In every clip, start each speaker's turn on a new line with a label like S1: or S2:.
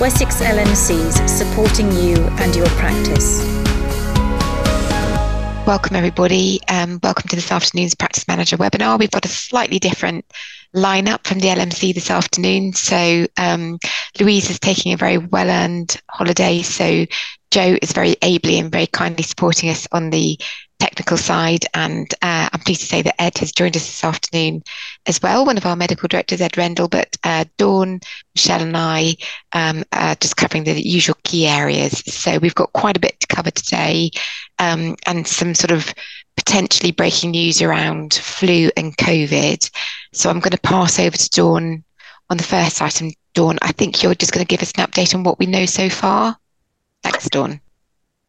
S1: Wessex LMCs supporting you and your practice.
S2: Welcome, everybody. Um, welcome to this afternoon's Practice Manager webinar. We've got a slightly different lineup from the LMC this afternoon. So, um, Louise is taking a very well earned holiday. So, Joe is very ably and very kindly supporting us on the technical side. And uh, I'm pleased to say that Ed has joined us this afternoon as well, one of our medical directors, Ed Rendell. But uh, Dawn, Michelle, and I um, are just covering the usual key areas. So we've got quite a bit to cover today um, and some sort of potentially breaking news around flu and COVID. So I'm going to pass over to Dawn on the first item. Dawn, I think you're just going to give us an update on what we know so far. Thanks, Dawn.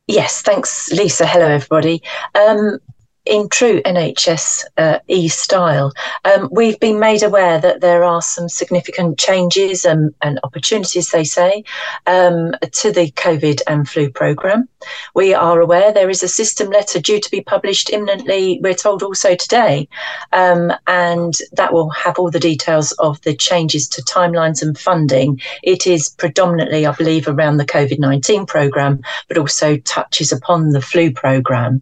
S3: Yes, thanks, Lisa. Hello, everybody. Um, in true NHS uh, e style, um, we've been made aware that there are some significant changes and, and opportunities, they say, um, to the COVID and flu programme. We are aware there is a system letter due to be published imminently, we're told also today, um, and that will have all the details of the changes to timelines and funding. It is predominantly, I believe, around the COVID 19 programme, but also touches upon the flu programme.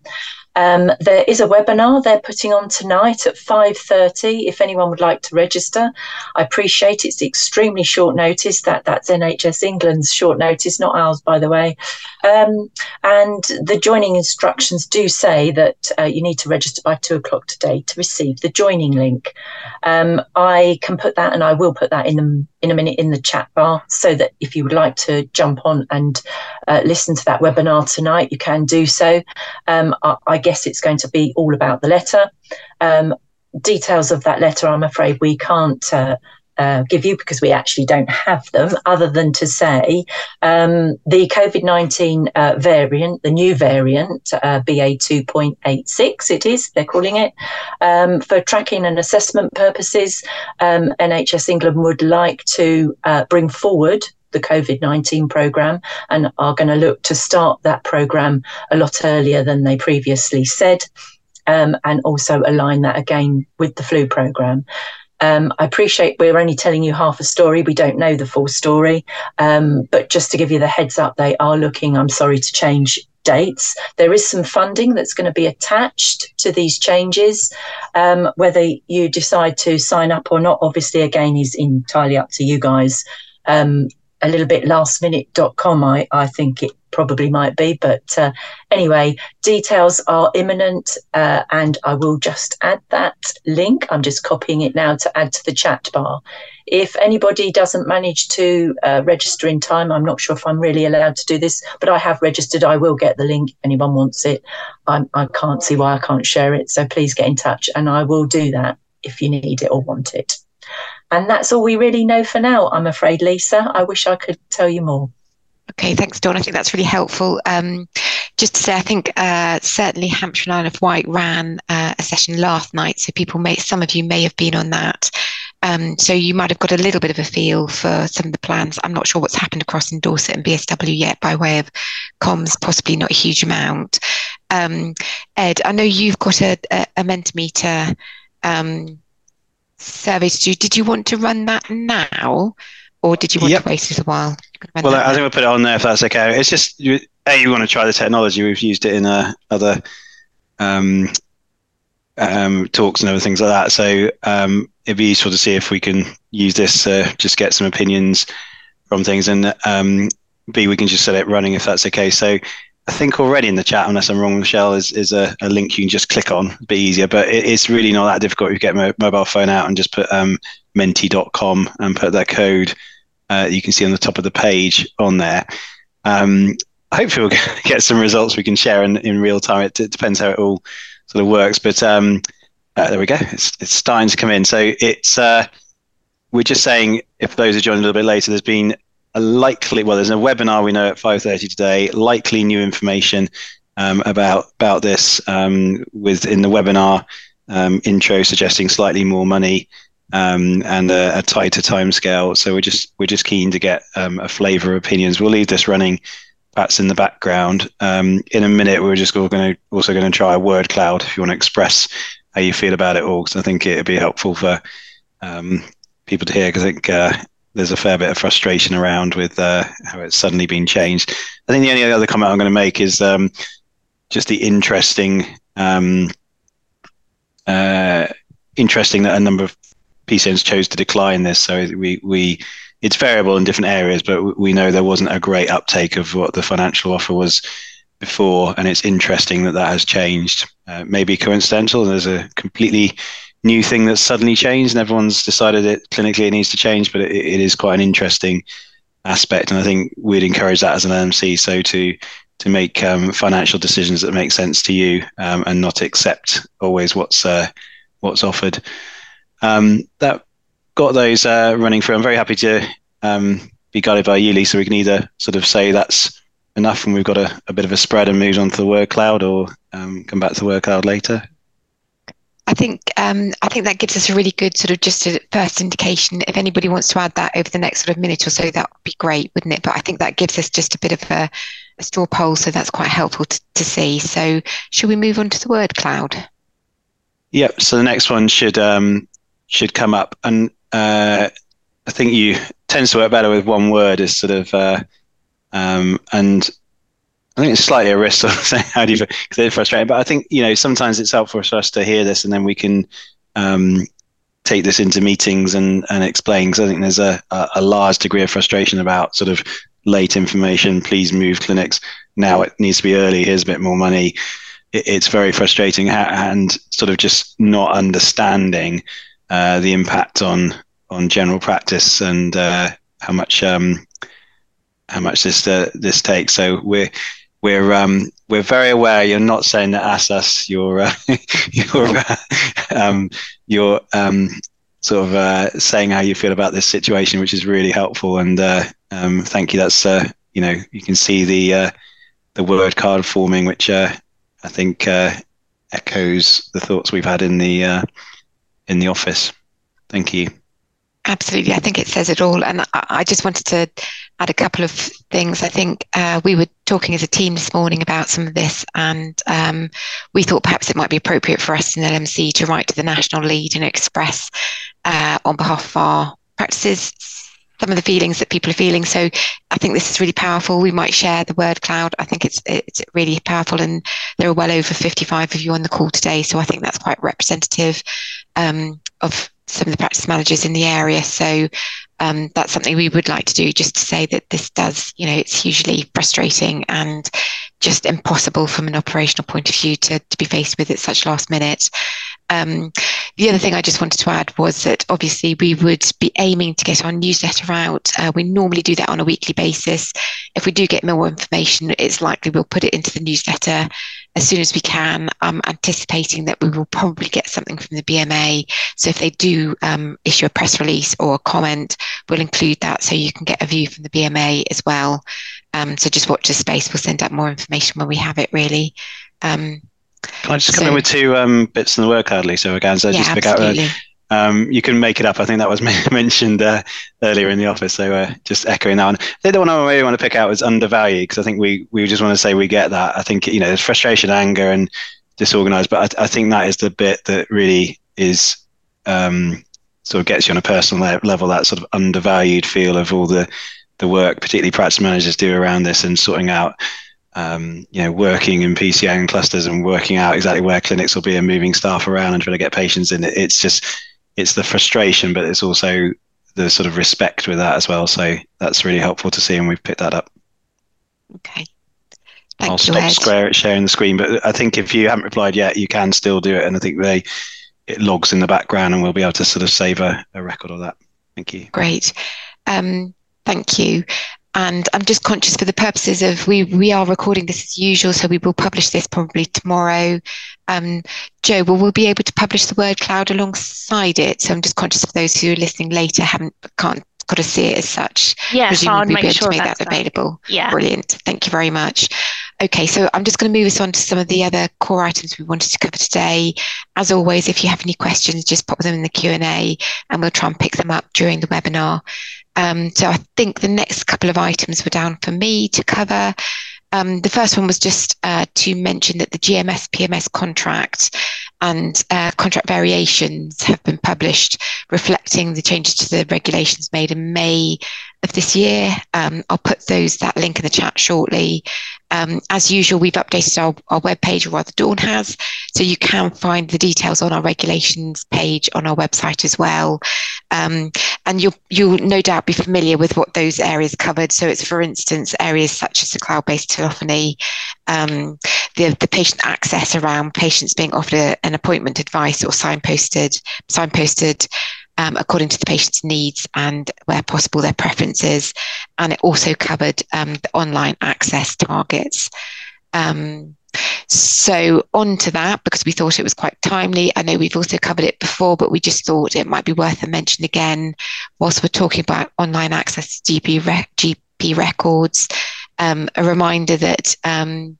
S3: Um, there is a webinar they're putting on tonight at 5.30 if anyone would like to register. I appreciate it's extremely short notice. That That's NHS England's short notice, not ours, by the way. Um, and the joining instructions do say that uh, you need to register by 2 o'clock today to receive the joining link. Um, I can put that and I will put that in the in a minute in the chat bar so that if you would like to jump on and uh, listen to that webinar tonight, you can do so. Um, I, I, guess it's going to be all about the letter. Um, details of that letter, I'm afraid we can't uh, uh, give you because we actually don't have them, other than to say um, the COVID 19 uh, variant, the new variant, uh, BA 2.86, it is, they're calling it, um, for tracking and assessment purposes, um, NHS England would like to uh, bring forward the COVID 19 programme and are going to look to start that programme a lot earlier than they previously said. Um, and also align that again with the flu programme. Um, I appreciate we're only telling you half a story. We don't know the full story. Um, but just to give you the heads up, they are looking, I'm sorry to change dates. There is some funding that's going to be attached to these changes. Um, whether you decide to sign up or not, obviously, again, is entirely up to you guys. Um, a little bit lastminute.com, I, I think it probably might be. But uh, anyway, details are imminent, uh, and I will just add that link. I'm just copying it now to add to the chat bar. If anybody doesn't manage to uh, register in time, I'm not sure if I'm really allowed to do this, but I have registered. I will get the link if anyone wants it. I'm, I can not see why I can't share it. So please get in touch, and I will do that if you need it or want it. And that's all we really know for now, I'm afraid, Lisa. I wish I could tell you more.
S2: Okay, thanks, Dawn. I think that's really helpful. Um, just to say, I think uh, certainly Hampshire and Isle of Wight ran uh, a session last night, so people may, some of you may have been on that. Um, so you might have got a little bit of a feel for some of the plans. I'm not sure what's happened across in Dorset and BSW yet by way of comms, possibly not a huge amount. Um, Ed, I know you've got a, a, a Mentimeter um, survey to do. Did you want to run that now? or did you want yep. to wait a while?
S4: Well, I think we'll put it on there if that's okay. It's just you, a you want to try the technology. We've used it in uh, other um, um, talks and other things like that. So um, it'd be useful to see if we can use this to just get some opinions from things, and um, b we can just set it running if that's okay. So I think already in the chat, unless I'm wrong, Michelle, is, is a, a link you can just click on, a bit easier. But it, it's really not that difficult. You get a mobile phone out and just put um, menti.com and put that code uh, you can see on the top of the page on there. Um, hopefully, we'll get some results we can share in, in real time. It, it depends how it all sort of works, but um, uh, there we go. It's, it's starting to come in. So it's uh, we're just saying if those are joining a little bit later, there's been a likely well, there's a webinar we know at 5:30 today. Likely new information um, about about this um, with in the webinar um, intro suggesting slightly more money um, and a, a, tighter timescale. So we're just we're just keen to get um, a flavour of opinions. We'll leave this running That's in the background. Um, in a minute, we're just going to also going to try a word cloud if you want to express how you feel about it all. Because I think it'd be helpful for um, people to hear. Because I think uh, there's a fair bit of frustration around with uh, how it's suddenly been changed. I think the only other comment I'm going to make is um, just the interesting, um, uh, interesting that a number of PCNs chose to decline this. So we we it's variable in different areas, but we know there wasn't a great uptake of what the financial offer was before, and it's interesting that that has changed. Uh, maybe coincidental. There's a completely new thing that's suddenly changed, and everyone's decided it clinically it needs to change. But it, it is quite an interesting aspect, and I think we'd encourage that as an LMC. So to to make um, financial decisions that make sense to you um, and not accept always what's uh, what's offered. Um, that got those uh, running through. I'm very happy to um, be guided by you, Lisa. We can either sort of say that's enough and we've got a, a bit of a spread and move on to the word cloud or um, come back to the word cloud later.
S2: I think um, I think that gives us a really good sort of just a first indication. If anybody wants to add that over the next sort of minute or so, that would be great, wouldn't it? But I think that gives us just a bit of a, a straw poll, so that's quite helpful to, to see. So, should we move on to the word cloud?
S4: Yep. So the next one should um, should come up, and uh, I think you tends to work better with one word. Is sort of uh, um, and I think it's slightly a risk of saying how do you because it's frustrating. But I think you know sometimes it's helpful for us to hear this, and then we can um, take this into meetings and and explain. Because I think there's a, a, a large degree of frustration about sort of late information. Please move clinics now. It needs to be early. Here's a bit more money. It, it's very frustrating and sort of just not understanding uh, the impact on on general practice and uh, how much um, how much this uh, this takes. So we're we're um, we're very aware. You're not saying that as us. You're uh, you're uh, um, you're um, sort of uh, saying how you feel about this situation, which is really helpful. And uh, um, thank you. That's uh, you know you can see the uh, the word card forming, which uh, I think uh, echoes the thoughts we've had in the uh, in the office. Thank you.
S2: Absolutely. I think it says it all. And I just wanted to add a couple of things. I think uh, we were talking as a team this morning about some of this, and um, we thought perhaps it might be appropriate for us in LMC to write to the national lead and express uh, on behalf of our practices some of the feelings that people are feeling. So I think this is really powerful. We might share the word cloud. I think it's it's really powerful, and there are well over 55 of you on the call today. So I think that's quite representative um, of some of the practice managers in the area. So um, that's something we would like to do just to say that this does, you know, it's hugely frustrating and just impossible from an operational point of view to, to be faced with at such last minute. Um, the other thing I just wanted to add was that obviously we would be aiming to get our newsletter out. Uh, we normally do that on a weekly basis. If we do get more information, it's likely we'll put it into the newsletter as soon as we can. I'm anticipating that we will probably get something from the BMA. So if they do um, issue a press release or a comment, we'll include that so you can get a view from the BMA as well. Um, so just watch the space. We'll send out more information when we have it. Really. Um,
S4: can I just come so, in with two um, bits in the work, hardly? So again, so
S2: yeah,
S4: just
S2: pick absolutely.
S4: out. Um, you can make it up. I think that was mentioned uh, earlier in the office. So uh, just echoing that one. I think the one I really want to pick out is undervalued because I think we we just want to say we get that. I think you know there's frustration, anger, and disorganized, but I, I think that is the bit that really is um, sort of gets you on a personal level. That sort of undervalued feel of all the the work, particularly practice managers do around this and sorting out um, you know, working in PCN clusters and working out exactly where clinics will be and moving staff around and trying to get patients in. It's just, it's the frustration, but it's also the sort of respect with that as well. So that's really helpful to see, and we've picked that up.
S2: Okay. Thank
S4: I'll stop square, sharing the screen, but I think if you haven't replied yet, you can still do it, and I think they it logs in the background, and we'll be able to sort of save a, a record of that. Thank you.
S2: Great. Um, thank you. And I'm just conscious for the purposes of we we are recording this as usual, so we will publish this probably tomorrow. Um, Joe, will we be able to publish the word cloud alongside it? So I'm just conscious of those who are listening later haven't can't got to see it as such.
S5: Yes, I'll
S2: make
S5: sure
S2: to make
S5: that
S2: available.
S5: Yeah.
S2: Brilliant. Thank you very much. Okay, so I'm just going to move us on to some of the other core items we wanted to cover today. As always, if you have any questions, just pop them in the Q&A and we'll try and pick them up during the webinar. Um, so I think the next couple of items were down for me to cover. Um, the first one was just uh, to mention that the GMS PMS contract and uh, contract variations have been published reflecting the changes to the regulations made in May of this year. Um, I'll put those that link in the chat shortly. Um, as usual, we've updated our, our webpage, or rather Dawn has, so you can find the details on our regulations page on our website as well. Um, and you'll, you'll no doubt be familiar with what those areas covered. So it's, for instance, areas such as the cloud-based telephony, um, the, the patient access around patients being offered an appointment advice or signposted, signposted um, according to the patient's needs and where possible their preferences. And it also covered um, the online access targets. Um, so on to that because we thought it was quite timely. I know we've also covered it before, but we just thought it might be worth a mention again whilst we're talking about online access to GP, rec- GP records. Um, a reminder that um,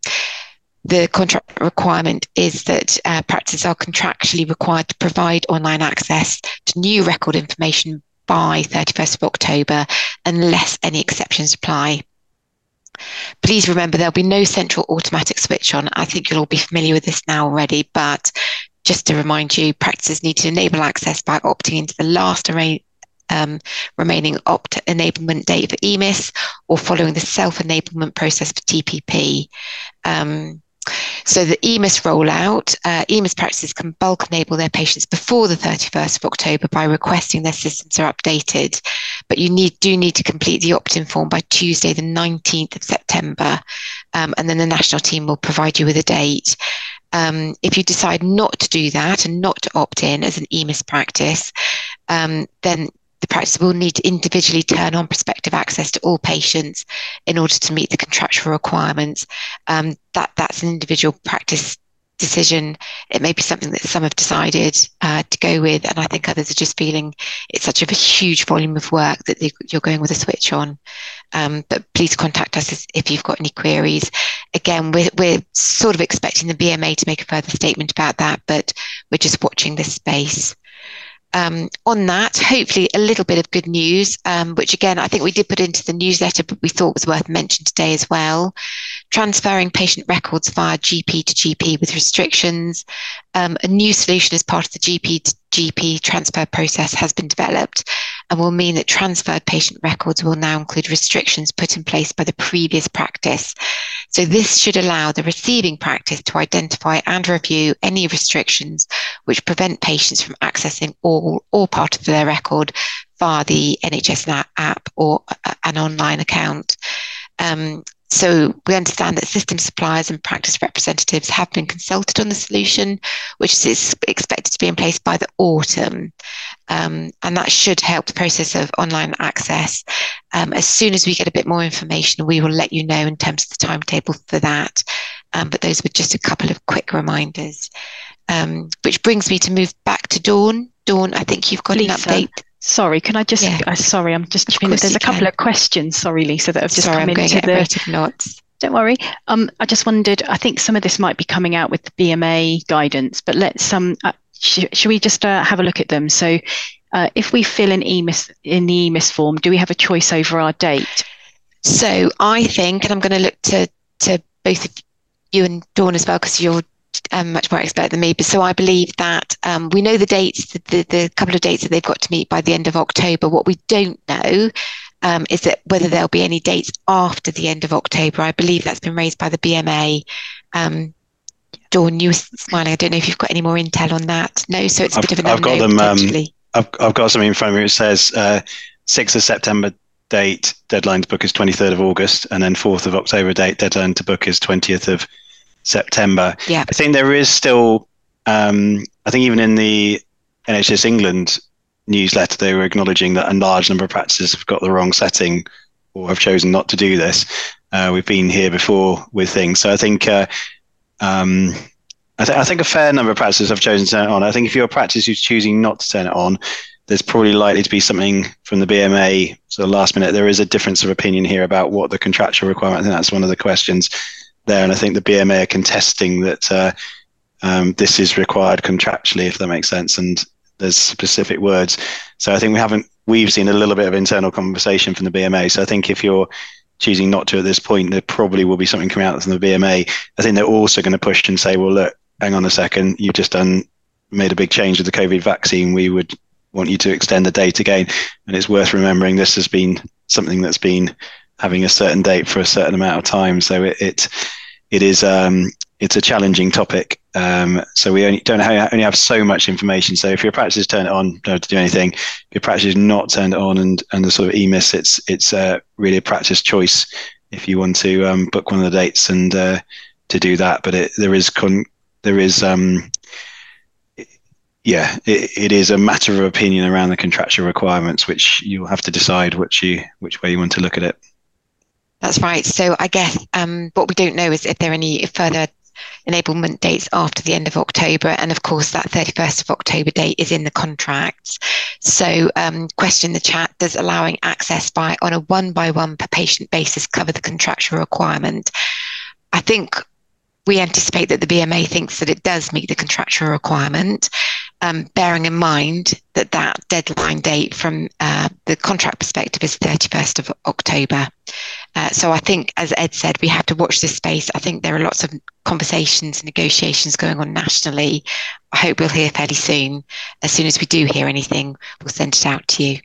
S2: the contract requirement is that uh, practices are contractually required to provide online access to new record information by 31st of October, unless any exceptions apply. Please remember there'll be no central automatic switch on. I think you'll all be familiar with this now already, but just to remind you, practices need to enable access by opting into the last array, um, remaining opt enablement date for EMIS or following the self enablement process for TPP. Um, so the EMIS rollout, uh, EMIS practices can bulk enable their patients before the 31st of October by requesting their systems are updated, but you need do need to complete the opt-in form by Tuesday, the 19th of September, um, and then the national team will provide you with a date. Um, if you decide not to do that and not to opt in as an EMIS practice, um, then the practice will need to individually turn on prospective access to all patients in order to meet the contractual requirements. Um, that that's an individual practice decision. It may be something that some have decided uh, to go with, and I think others are just feeling it's such a huge volume of work that they, you're going with a switch on. Um, but please contact us if you've got any queries. Again, we're, we're sort of expecting the BMA to make a further statement about that, but we're just watching this space um, on that, hopefully a little bit of good news, um, which again, I think we did put into the newsletter, but we thought was worth mentioning today as well. Transferring patient records via GP to GP with restrictions. Um, a new solution as part of the GP GP transfer process has been developed and will mean that transferred patient records will now include restrictions put in place by the previous practice. So this should allow the receiving practice to identify and review any restrictions which prevent patients from accessing all or part of their record via the NHS app or an online account. Um, so we understand that system suppliers and practice representatives have been consulted on the solution, which is expected to be in place by the autumn. Um, and that should help the process of online access. Um, as soon as we get a bit more information, we will let you know in terms of the timetable for that. Um, but those were just a couple of quick reminders. Um, which brings me to move back to Dawn. Dawn, I think you've got Lisa. an update.
S5: Sorry, can I just? Yeah. Uh, sorry, I'm just. There's a couple can. of questions. Sorry, Lisa, that have just
S2: sorry,
S5: come
S2: I'm
S5: into
S2: the. Knots.
S5: Don't worry. Um, I just wondered. I think some of this might be coming out with the BMA guidance, but let's um, uh, sh- should we just uh, have a look at them? So, uh, if we fill an EMIS in the EMIS form, do we have a choice over our date?
S2: So I think, and I'm going to look to to both of you and Dawn as well, because you're um, much more expert than me. But so I believe that um, we know the dates, the, the, couple of dates that they've got to meet by the end of October. What we don't know um, is that whether there'll be any dates after the end of October. I believe that's been raised by the BMA. Um, Dawn, you were smiling. I don't know if you've got any more intel on that. No, so it's a
S4: I've,
S2: bit of an
S4: I've got
S2: them. Um,
S4: I've, I've got something in front of me. It says uh, 6th of September date deadline to book is 23rd of August, and then 4th of October date deadline to book is 20th of September.
S2: Yeah.
S4: I think there is still, um, I think even in the NHS England newsletter, they were acknowledging that a large number of practices have got the wrong setting or have chosen not to do this. Uh, we've been here before with things. So I think, uh, um, I, th- I, think a fair number of practices have chosen to turn it on. I think if you're a practice who's choosing not to turn it on, there's probably likely to be something from the BMA. So last minute, there is a difference of opinion here about what the contractual requirement. I think that's one of the questions there, and I think the BMA are contesting that uh, um, this is required contractually, if that makes sense, and there's specific words. So I think we haven't we've seen a little bit of internal conversation from the BMA. So I think if you're choosing not to at this point, there probably will be something coming out from the BMA. I think they're also going to push and say, well, look, hang on a second, you've just done made a big change with the COVID vaccine, we would want you to extend the date again. And it's worth remembering this has been something that's been having a certain date for a certain amount of time. So it it, it is um, it's a challenging topic. Um, so we only don't have, only have so much information. So if your practice is turned on, don't have to do anything. If your practice is not turned on and and the sort of EMIS, it's it's uh, really a practice choice if you want to um, book one of the dates and uh, to do that. But it, there is con- there is um, yeah, it, it is a matter of opinion around the contractual requirements, which you'll have to decide which you which way you want to look at it.
S2: That's right. So I guess um, what we don't know is if there are any further enablement dates after the end of October. And of course, that 31st of October date is in the contracts. So, um, question in the chat does allowing access by on a one by one per patient basis cover the contractual requirement? I think we anticipate that the BMA thinks that it does meet the contractual requirement um, bearing in mind that that deadline date from uh, the contract perspective is 31st of October. Uh, so I think, as Ed said, we have to watch this space. I think there are lots of conversations and negotiations going on nationally. I hope we'll hear fairly soon. As soon as we do hear anything, we'll send it out to you.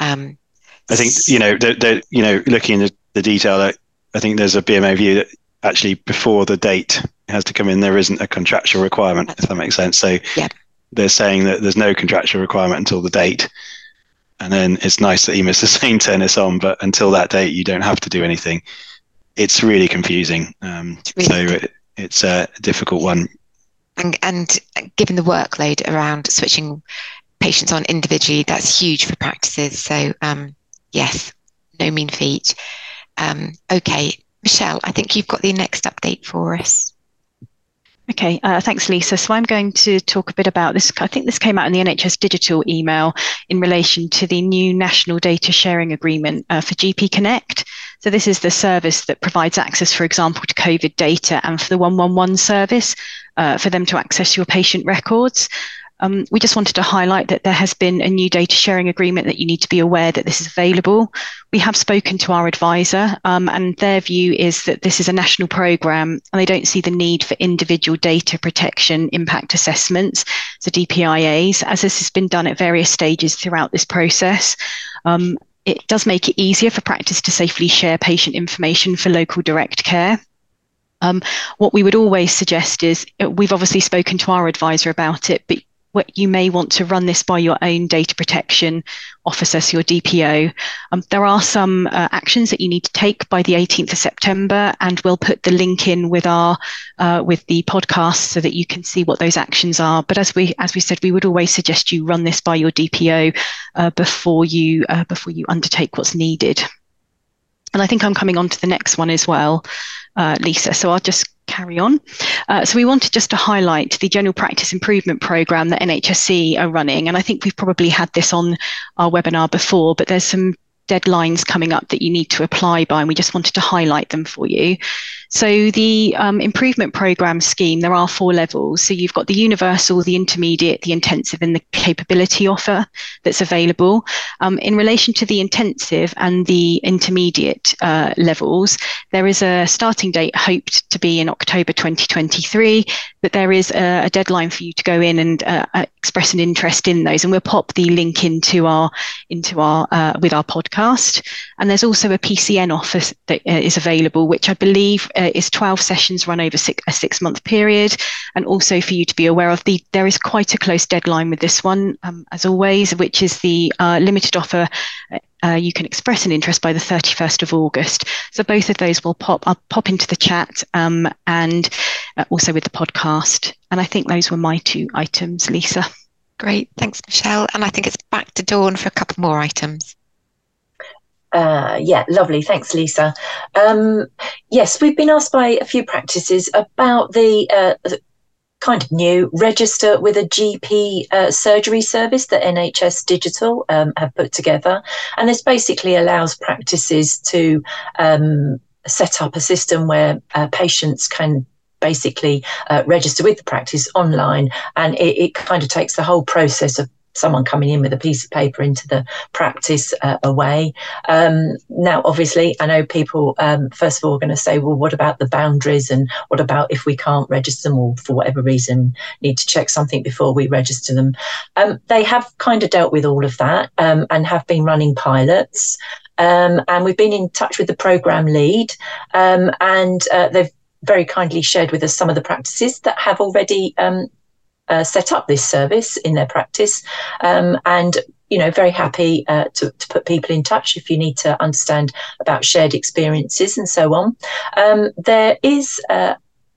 S2: Um,
S4: I think you know, the, the, you know, looking at the, the detail, I think there's a BMA view that actually before the date has to come in, there isn't a contractual requirement, if that makes sense. So
S2: yeah
S4: they're saying that there's no contractual requirement until the date. And then it's nice that EMIS is saying turn this on, but until that date, you don't have to do anything. It's really confusing. Um, really so it, it's a difficult one.
S2: And, and given the workload around switching patients on individually, that's huge for practices. So, um, yes, no mean feat. Um, okay, Michelle, I think you've got the next update for us.
S5: Okay, uh, thanks, Lisa. So I'm going to talk a bit about this. I think this came out in the NHS digital email in relation to the new national data sharing agreement uh, for GP Connect. So this is the service that provides access, for example, to COVID data and for the 111 service uh, for them to access your patient records. Um, we just wanted to highlight that there has been a new data sharing agreement that you need to be aware that this is available. We have spoken to our advisor, um, and their view is that this is a national program and they don't see the need for individual data protection impact assessments, so DPIAs, as this has been done at various stages throughout this process. Um, it does make it easier for practice to safely share patient information for local direct care. Um, what we would always suggest is uh, we've obviously spoken to our advisor about it, but you may want to run this by your own data protection officer, so your DPO. Um, there are some uh, actions that you need to take by the 18th of September, and we'll put the link in with our uh, with the podcast so that you can see what those actions are. But as we as we said, we would always suggest you run this by your DPO uh, before you uh, before you undertake what's needed. And I think I'm coming on to the next one as well, uh, Lisa. So I'll just carry on. Uh, so we wanted just to highlight the general practice improvement program that NHSE are running. And I think we've probably had this on our webinar before, but there's some deadlines coming up that you need to apply by, and we just wanted to highlight them for you. So the um, improvement program scheme, there are four levels. So you've got the universal, the intermediate, the intensive, and the capability offer that's available. Um, in relation to the intensive and the intermediate uh, levels, there is a starting date hoped to be in October 2023, but there is a, a deadline for you to go in and uh, uh, express an interest in those, and we'll pop the link into our into our uh, with our podcast. And there's also a PCN offer that uh, available, which I believe uh, is 12 sessions run over six, a six month period. And also for you to be aware of, the there is quite a close deadline with this one, um, as always, which is the uh, limited offer. Uh, you can express an interest by the 31st of August. So both of those will pop. I'll pop into the chat um, and uh, also with the podcast. And I think those were my two items, Lisa.
S2: Great, thanks, Michelle. And I think it's back to Dawn for a couple more items.
S3: Uh, yeah, lovely. Thanks, Lisa. Um, yes, we've been asked by a few practices about the, uh, the kind of new register with a GP uh, surgery service that NHS Digital um, have put together. And this basically allows practices to um, set up a system where uh, patients can basically uh, register with the practice online and it, it, kind of takes the whole process of someone coming in with a piece of paper into the practice uh, away. Um, now, obviously, I know people, um, first of all, are going to say, well, what about the boundaries and what about if we can't register them or for whatever reason need to check something before we register them? Um, they have kind of dealt with all of that um, and have been running pilots. Um, and we've been in touch with the program lead, um, and uh, they've very kindly shared with us some of the practices that have already um, uh, set up this service in their practice. Um, and you know, very happy uh, to, to, put people in touch if you need to understand about shared experiences and so on. Um, there is uh,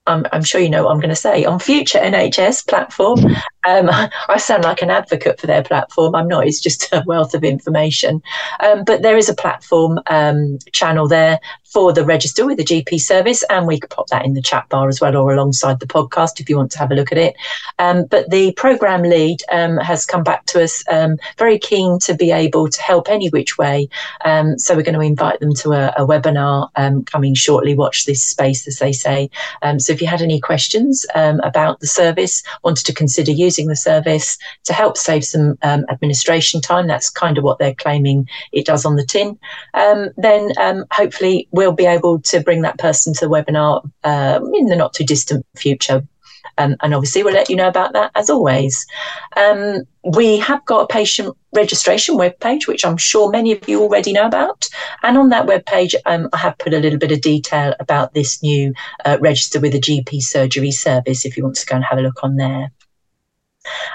S3: I'm, I'm, sure you know what I'm going to say, on future NHS platform. Um, I sound like an advocate for their platform. I'm not, it's just a wealth of information. Um, but there is a platform um, channel there for the register with the GP service, and we could pop that in the chat bar as well or alongside the podcast if you want to have a look at it. Um, but the program lead um, has come back to us um, very keen to be able to help any which way. Um, so we're going to invite them to a, a webinar um, coming shortly. Watch this space, as they say. Um, so if you had any questions about the service, wanted to consider using the service to help save some administration time, that's kind of what they're claiming it does on the tin, then hopefully we'll be able to bring that person to the webinar um, in the not too distant future. Um, and obviously, we'll let you know about that as always. Um, we have got a patient registration webpage, which I'm sure many of you already know about. And on that webpage, um, I have put a little bit of detail about this new uh, register with a GP surgery service if you want to go and have a look on there.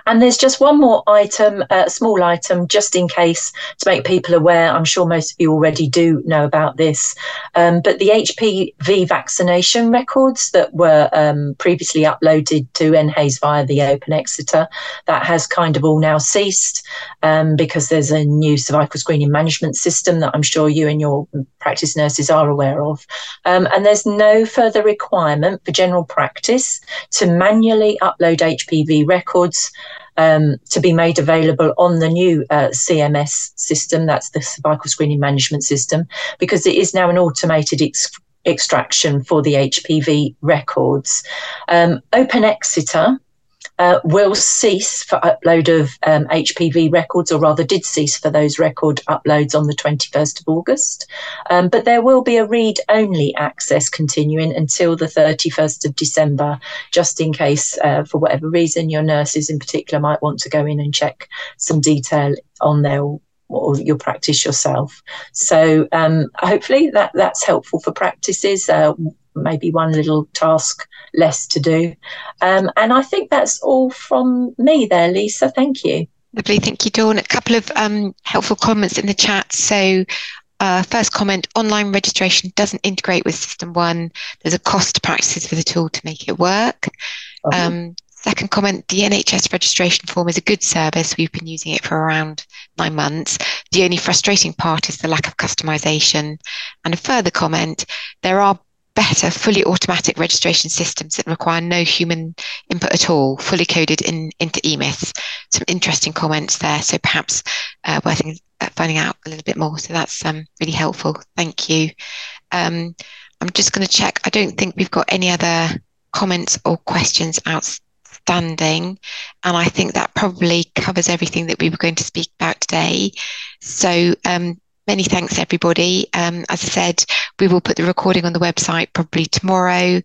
S3: And there's just one more item, a uh, small item, just in case to make people aware. I'm sure most of you already do know about this. Um, but the HPV vaccination records that were um, previously uploaded to NHAIS via the Open Exeter, that has kind of all now ceased um, because there's a new cervical screening management system that I'm sure you and your practice nurses are aware of. Um, and there's no further requirement for general practice to manually upload HPV records um, to be made available on the new uh, CMS system, that's the cervical screening management system, because it is now an automated ex- extraction for the HPV records. Um, Open Exeter uh, will cease for upload of um, HPV records, or rather did cease for those record uploads on the 21st of August. Um, but there will be a read only access continuing until the 31st of December, just in case, uh, for whatever reason, your nurses in particular might want to go in and check some detail on their or your practice yourself. So um, hopefully that that's helpful for practices. Uh, maybe one little task less to do. Um, and I think that's all from me there, Lisa. Thank you.
S2: Lovely, thank you, Dawn. A couple of um, helpful comments in the chat. So, uh, first comment: online registration doesn't integrate with SystmOne. There's a cost to practices for the tool to make it work. Uh-huh. Um, Second comment, the NHS registration form is a good service. We've been using it for around nine months. The only frustrating part is the lack of customization. And a further comment, there are better fully automatic registration systems that require no human input at all, fully coded in into EMIS. Some interesting comments there. So perhaps uh, worth uh, finding out a little bit more. So that's um, really helpful. Thank you. Um, I'm just going to check. I don't think we've got any other comments or questions outstanding. And I think that probably covers everything that we were going to speak about today. So, um, many thanks, everybody. Um, as I said, we will put the recording on the website probably tomorrow.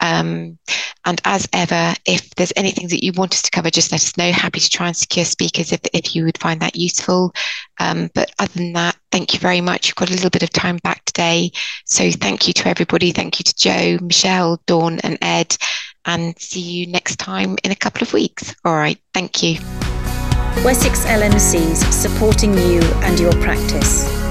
S2: Um, and as ever, if there's anything that you want us to cover, just let us know. Happy to try and secure speakers if, if you would find that useful. Um, but other than that, thank you very much. You've got a little bit of time back today. So thank you to everybody. Thank you to Joe, Michelle, Dawn, and Ed and see you next time in a couple of weeks. All right, thank you.
S1: Wessex LMCs supporting you and your practice.